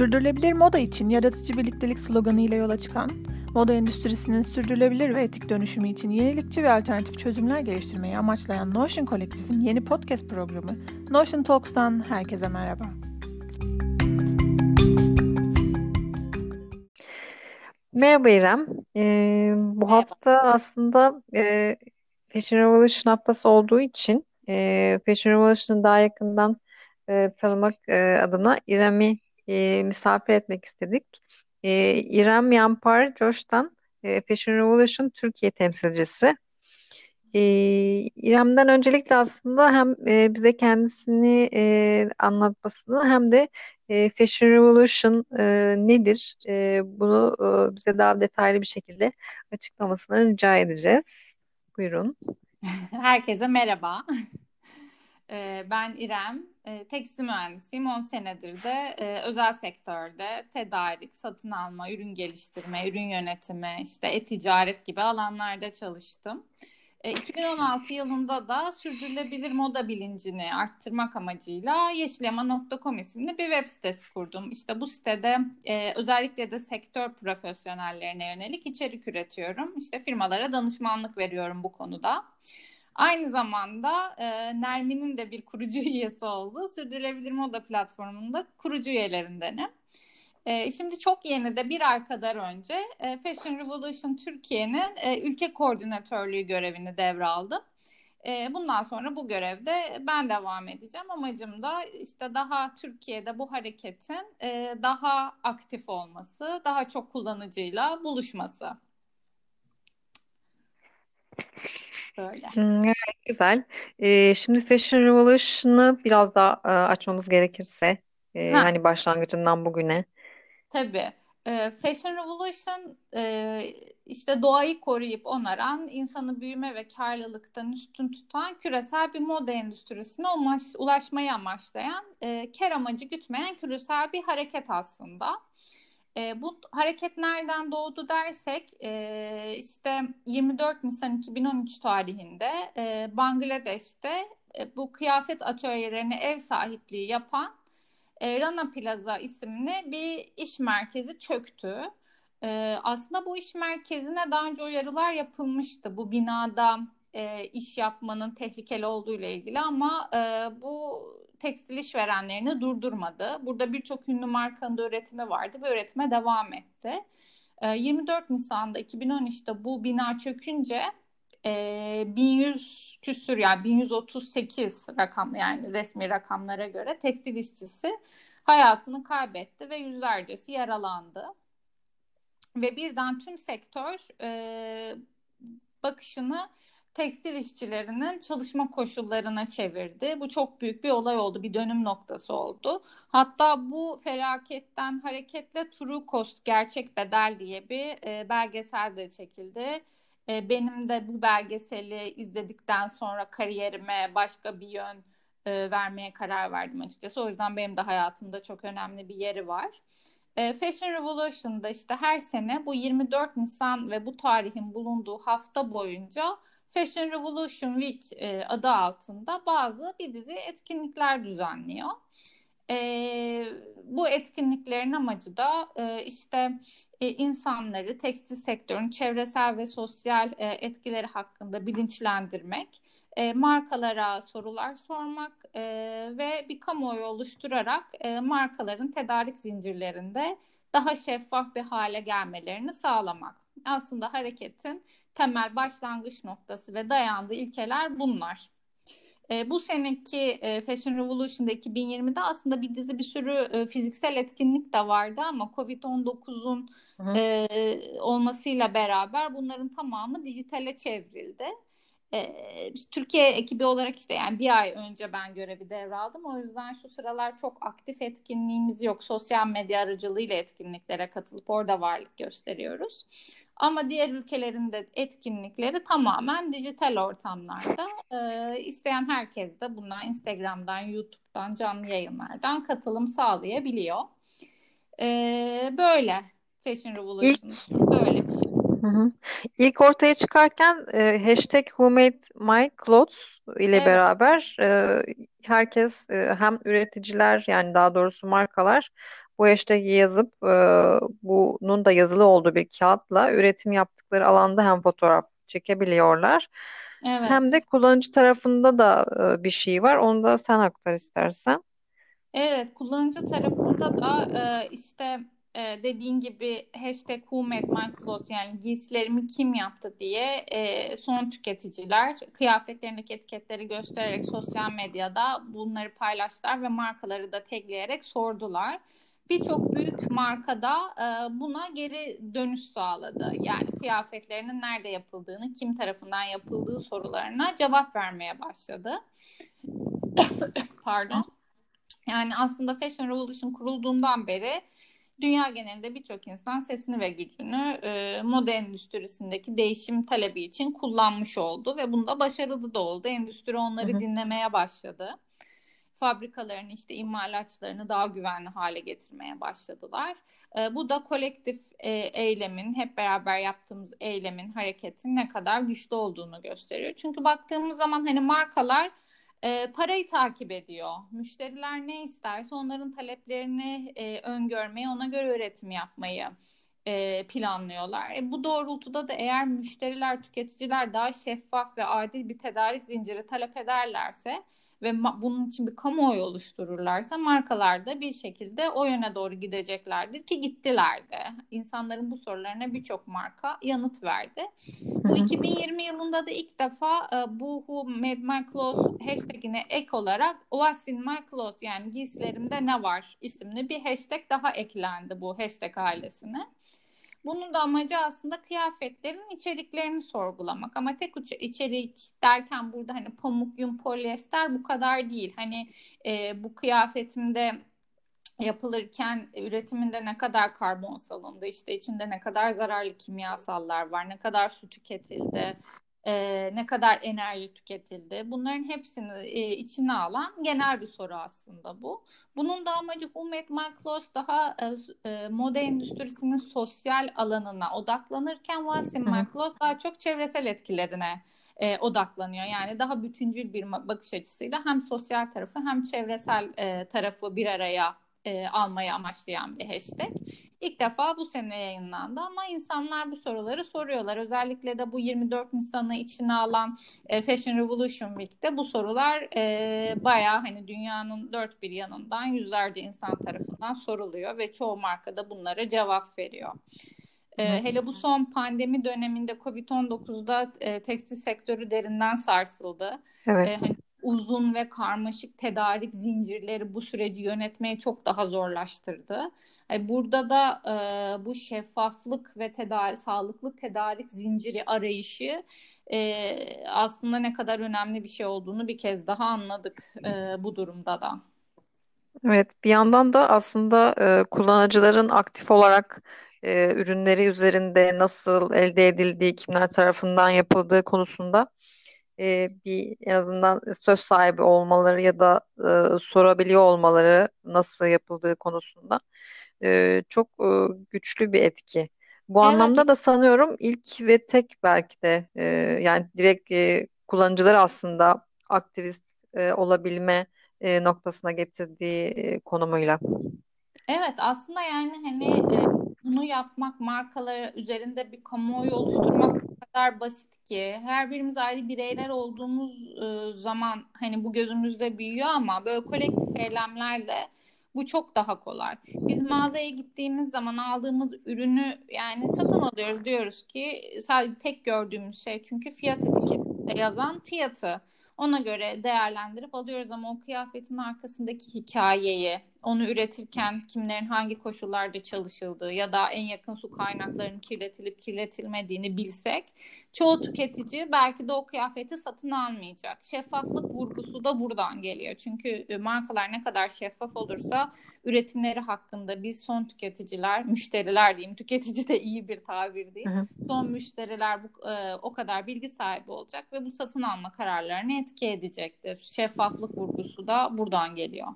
Sürdürülebilir moda için yaratıcı birliktelik sloganı ile yola çıkan, moda endüstrisinin sürdürülebilir ve etik dönüşümü için yenilikçi ve alternatif çözümler geliştirmeyi amaçlayan Notion Kolektif'in yeni podcast programı Notion Talks'tan herkese merhaba. Merhaba İrem. Ee, bu Merhaba. hafta aslında e, Fashion Revolution haftası olduğu için e, Fashion Revolution'ı daha yakından e, tanımak e, adına İrem'i e, misafir etmek istedik. E, İrem Yampar Coş'tan e, Fashion Revolution Türkiye temsilcisi. E, İrem'den öncelikle aslında hem e, bize kendisini e, anlatmasını hem de e, Fashion Revolution e, nedir? E, bunu e, bize daha detaylı bir şekilde açıklamasını rica edeceğiz. Buyurun. Herkese merhaba. Ben İrem, Ee, tekstil mühendisiyim. 10 senedir de e, özel sektörde tedarik, satın alma, ürün geliştirme, ürün yönetimi, işte e-ticaret gibi alanlarda çalıştım. E, 2016 yılında da sürdürülebilir moda bilincini arttırmak amacıyla yeşilyama.com isimli bir web sitesi kurdum. İşte bu sitede e, özellikle de sektör profesyonellerine yönelik içerik üretiyorum. İşte firmalara danışmanlık veriyorum bu konuda. Aynı zamanda e, Nermin'in de bir kurucu üyesi olduğu Sürdürülebilir Moda platformunda kurucu üyelerindenim. E, şimdi çok yeni de bir ay kadar önce e, Fashion Revolution Türkiye'nin e, ülke koordinatörlüğü görevini devraldım. E, bundan sonra bu görevde ben devam edeceğim. Amacım da işte daha Türkiye'de bu hareketin e, daha aktif olması, daha çok kullanıcıyla buluşması. Böyle. Hmm, gayet güzel. E, şimdi Fashion Revolution'ı biraz daha e, açmamız gerekirse e, Ha. hani başlangıcından bugüne. Tabii. Ee, Fashion Revolution e, işte doğayı koruyup onaran, insanı büyüme ve karlılıktan üstün tutan küresel bir moda endüstrisine ulaş- ulaşmayı amaçlayan, e, kar amacı gütmeyen küresel bir hareket aslında. E, bu hareket nereden doğdu dersek e, işte 24 Nisan 2013 tarihinde e, Bangladeş'te e, bu kıyafet atölyelerine ev sahipliği yapan e, Rana Plaza isimli bir iş merkezi çöktü. E, aslında bu iş merkezine daha önce uyarılar yapılmıştı. Bu binada e, iş yapmanın tehlikeli olduğu ile ilgili ama e, bu tekstil işverenlerini durdurmadı. Burada birçok ünlü markanın da üretimi vardı ve üretime devam etti. E, 24 Nisan'da 2013'te bu bina çökünce e, 1100 küsür yani 1138 rakam yani resmi rakamlara göre tekstil işçisi hayatını kaybetti ve yüzlercesi yaralandı. Ve birden tüm sektör e, bakışını tekstil işçilerinin çalışma koşullarına çevirdi. Bu çok büyük bir olay oldu, bir dönüm noktası oldu. Hatta bu felaketten hareketle True Cost Gerçek Bedel diye bir e, belgesel de çekildi. E, benim de bu belgeseli izledikten sonra kariyerime başka bir yön e, vermeye karar verdim açıkçası. O yüzden benim de hayatımda çok önemli bir yeri var. E, Fashion Revolution'da işte her sene bu 24 Nisan ve bu tarihin bulunduğu hafta boyunca Fashion Revolution Week e, adı altında bazı bir dizi etkinlikler düzenliyor. E, bu etkinliklerin amacı da e, işte e, insanları tekstil sektörünün çevresel ve sosyal e, etkileri hakkında bilinçlendirmek, e, markalara sorular sormak e, ve bir kamuoyu oluşturarak e, markaların tedarik zincirlerinde daha şeffaf bir hale gelmelerini sağlamak. Aslında hareketin temel başlangıç noktası ve dayandığı ilkeler bunlar. E, bu seneki e, Fashion Revolution'da 2020'de aslında bir dizi bir sürü e, fiziksel etkinlik de vardı ama Covid-19'un Hı hı. e, olmasıyla beraber bunların tamamı dijitale çevrildi. E, biz Türkiye ekibi olarak işte yani bir ay önce ben görevi devraldım. O yüzden şu sıralar çok aktif etkinliğimiz yok. Sosyal medya aracılığıyla etkinliklere katılıp orada varlık gösteriyoruz. Ama diğer ülkelerin de etkinlikleri tamamen dijital ortamlarda. E, isteyen herkes de buna Instagram'dan, YouTube'dan, canlı yayınlardan katılım sağlayabiliyor. E, böyle Fashion Revolution böyle bir şey. Hı hı. İlk ortaya çıkarken e, hashtag Who Made My Clothes ile Evet. beraber e, herkes e, hem üreticiler yani daha doğrusu markalar bu hashtag'i yazıp e, bunun da yazılı olduğu bir kağıtla üretim yaptıkları alanda hem fotoğraf çekebiliyorlar hem de kullanıcı tarafında da e, bir şey var. Onu da sen aktar istersen. Evet, kullanıcı tarafında da e, işte e, dediğin gibi hashtag Who Made My Clothes yani giysilerimi kim yaptı diye e, son tüketiciler kıyafetlerindeki etiketleri göstererek sosyal medyada bunları paylaştılar ve markaları da tagleyerek sordular. Birçok büyük marka da e, buna geri dönüş sağladı. Yani kıyafetlerinin nerede yapıldığını, kim tarafından yapıldığı sorularına cevap vermeye başladı. Pardon. Yani aslında Fashion Revolution kurulduğundan beri dünya genelinde birçok insan sesini ve gücünü e, moda endüstrisindeki değişim talebi için kullanmış oldu ve bunda başarılı da oldu. Endüstri onları Hı hı. dinlemeye başladı. Fabrikalarını işte imalatçılarını daha güvenli hale getirmeye başladılar. E, bu da kolektif e, eylemin, hep beraber yaptığımız eylemin, hareketin ne kadar güçlü olduğunu gösteriyor. Çünkü baktığımız zaman hani markalar e, parayı takip ediyor. Müşteriler ne isterse onların taleplerini e, öngörmeyi, ona göre üretim yapmayı e, planlıyorlar. E, bu doğrultuda da eğer müşteriler, tüketiciler daha şeffaf ve adil bir tedarik zinciri talep ederlerse ve bunun için bir kamuoyu oluştururlarsa markalar da bir şekilde o yöne doğru gideceklerdir ki gittiler de. İnsanların bu sorularına birçok marka yanıt verdi. Bu 2020 yılında da ilk defa e, bu Who Made My Clothes hashtagine ek olarak What's in my clothes yani giysilerimde ne var isimli bir hashtag daha eklendi bu hashtag ailesine. Bunun da amacı aslında kıyafetlerin içeriklerini sorgulamak. Ama tek içerik derken burada hani pamuk, yün, polyester bu kadar değil. Hani e, bu kıyafetimde yapılırken üretiminde ne kadar karbon salındı, işte içinde ne kadar zararlı kimyasallar var, ne kadar su tüketildi, e, ne kadar enerji tüketildi. Bunların hepsini e, içine alan genel bir soru aslında bu. Bunun da amacı Humet Maklos daha e, moda endüstrisinin sosyal alanına odaklanırken Vasim Maklos daha çok çevresel etkilerine e, odaklanıyor. Yani daha bütüncül bir bakış açısıyla hem sosyal tarafı hem çevresel e, tarafı bir araya e, almayı amaçlayan bir hashtag. İlk defa bu sene yayınlandı ama insanlar bu soruları soruyorlar. Özellikle de bu 24 Nisan'ı içine alan e, Fashion Revolution Week'te bu sorular e, bayağı hani dünyanın dört bir yanından yüzlerce insan tarafından soruluyor ve çoğu marka da bunlara cevap veriyor. E, hele bu son pandemi döneminde Covid-19'da e, tekstil sektörü derinden sarsıldı. Evet. E, hani uzun ve karmaşık tedarik zincirleri bu süreci yönetmeye çok daha zorlaştırdı. Yani burada da e, bu şeffaflık ve tedarik, sağlıklı tedarik zinciri arayışı e, aslında ne kadar önemli bir şey olduğunu bir kez daha anladık e, bu durumda da. Evet, bir yandan da aslında e, kullanıcıların aktif olarak e, ürünleri üzerinde nasıl elde edildiği, kimler tarafından yapıldığı konusunda e, bir en azından söz sahibi olmaları ya da e, sorabiliyor olmaları nasıl yapıldığı konusunda e, çok e, güçlü bir etki. Bu Evet. anlamda da sanıyorum ilk ve tek belki de e, yani direkt e, kullanıcılar aslında aktivist e, olabilme e, noktasına getirdiği e, konumuyla. Evet aslında yani hani e, bunu yapmak markaları üzerinde bir kamuoyu oluşturmak kadar basit ki her birimiz ayrı bireyler olduğumuz e, zaman hani bu gözümüzde büyüyor ama böyle kolektif eylemlerle bu çok daha kolay. Biz mağazaya gittiğimiz zaman aldığımız ürünü yani satın alıyoruz diyoruz ki sadece tek gördüğümüz şey çünkü fiyat etiketinde yazan fiyatı. Ona göre değerlendirip alıyoruz ama o kıyafetin arkasındaki hikayeyi, onu üretirken kimlerin hangi koşullarda çalışıldığı ya da en yakın su kaynaklarının kirletilip kirletilmediğini bilsek çoğu tüketici belki de o kıyafeti satın almayacak. Şeffaflık vurgusu da buradan geliyor. Çünkü e, markalar ne kadar şeffaf olursa üretimleri hakkında biz son tüketiciler, müşteriler diyeyim, tüketici de iyi bir tabir değil. Hı hı. Son müşteriler bu, e, o kadar bilgi sahibi olacak ve bu satın alma kararlarını etki edecektir. Şeffaflık vurgusu da buradan geliyor.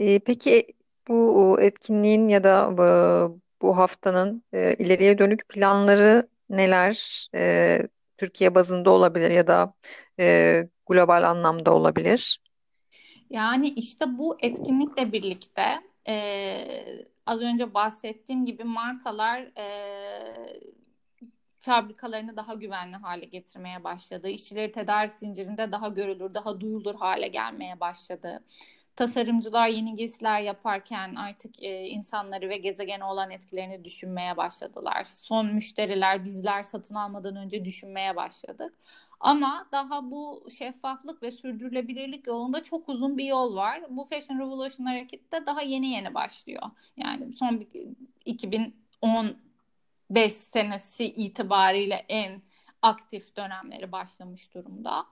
E, peki bu etkinliğin ya da bu, bu haftanın e, ileriye dönük planları neler? E, Türkiye bazında olabilir ya da e, global anlamda olabilir. Yani işte bu etkinlikle birlikte e, az önce bahsettiğim gibi markalar e, fabrikalarını daha güvenli hale getirmeye başladı. İşçileri tedarik zincirinde daha görülür, daha duyulur hale gelmeye başladı. Tasarımcılar yeni giysiler yaparken artık e, insanları ve gezegene olan etkilerini düşünmeye başladılar. Son müşteriler bizler satın almadan önce düşünmeye başladık. Ama daha bu şeffaflık ve sürdürülebilirlik yolunda çok uzun bir yol var. Bu Fashion Revolution hareketi de daha yeni yeni başlıyor. Yani son 2010 5 senesi itibariyle en aktif dönemleri başlamış durumda.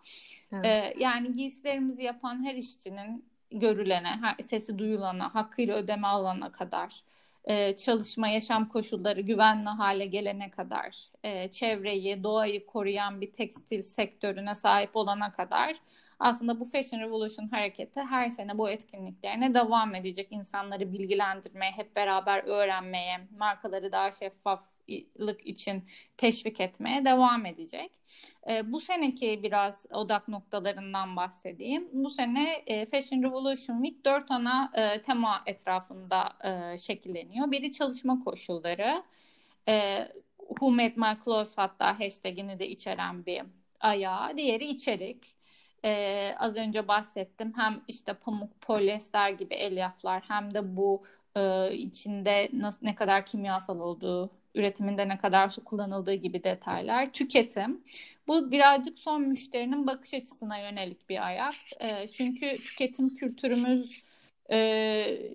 Evet. Ee, yani giysilerimizi yapan her işçinin görülene, her, sesi duyulana, hakkıyla ödeme alana kadar, e, çalışma, yaşam koşulları güvenli hale gelene kadar, e, çevreyi, doğayı koruyan bir tekstil sektörüne sahip olana kadar aslında bu Fashion Revolution hareketi her sene bu etkinliklerine devam edecek. İnsanları bilgilendirmeye, hep beraber öğrenmeye, markaları daha şeffaflık için teşvik etmeye devam edecek. E, bu seneki biraz odak noktalarından bahsedeyim. Bu sene e, Fashion Revolution Week dört ana e, tema etrafında e, şekilleniyor. Biri çalışma koşulları. E, Who Made My Clothes hatta hashtagini de içeren bir ayağı. Diğeri içerik e, az önce bahsettim. Hem işte pamuk, polyester gibi elyaflar hem de bu e, içinde nasıl ne kadar kimyasal olduğu, üretiminde ne kadar su kullanıldığı gibi detaylar. Tüketim. Bu birazcık son müşterinin bakış açısına yönelik bir ayak. E, çünkü tüketim kültürümüz e,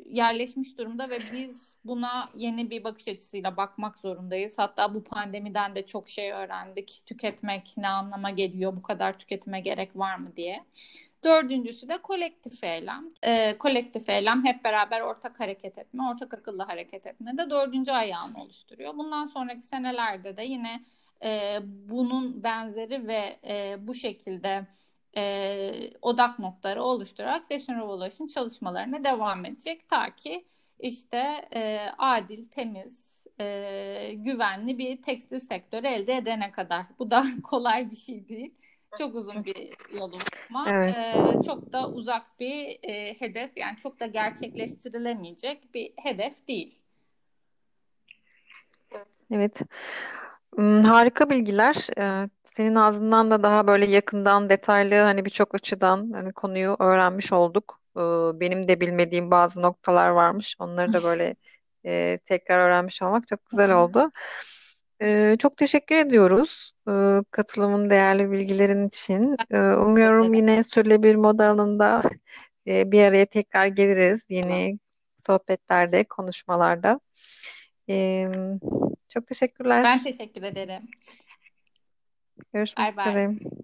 yerleşmiş durumda ve biz buna yeni bir bakış açısıyla bakmak zorundayız. Hatta bu pandemiden de çok şey öğrendik. Tüketmek ne anlama geliyor, bu kadar tüketime gerek var mı diye. Dördüncüsü de kolektif eylem. E, kolektif eylem hep beraber ortak hareket etme, ortak akıllı hareket etme de dördüncü ayağını oluşturuyor. Bundan sonraki senelerde de yine e, bunun benzeri ve e, bu şekilde e, odak noktaları oluşturarak Fashion Revolution çalışmalarına devam edecek. Ta ki işte e, adil, temiz, e, güvenli bir tekstil sektörü elde edene kadar. Bu da kolay bir şey değil. Çok uzun bir yolu ama evet. e, çok da uzak bir e, hedef yani çok da gerçekleştirilemeyecek bir hedef değil. Evet. Hmm, harika bilgiler. Ee, senin ağzından da daha böyle yakından, detaylı hani birçok açıdan hani konuyu öğrenmiş olduk. Ee, benim de bilmediğim bazı noktalar varmış. Onları da böyle e, tekrar öğrenmiş olmak çok güzel oldu. Ee, çok teşekkür ediyoruz e, katılımın değerli bilgilerin için. umuyorum yine Sürle Bir Moda alanında e, bir araya tekrar geliriz. Yeni sohbetlerde, konuşmalarda. Çok teşekkürler. Ben teşekkür ederim. Görüşmek bye üzere. Bye.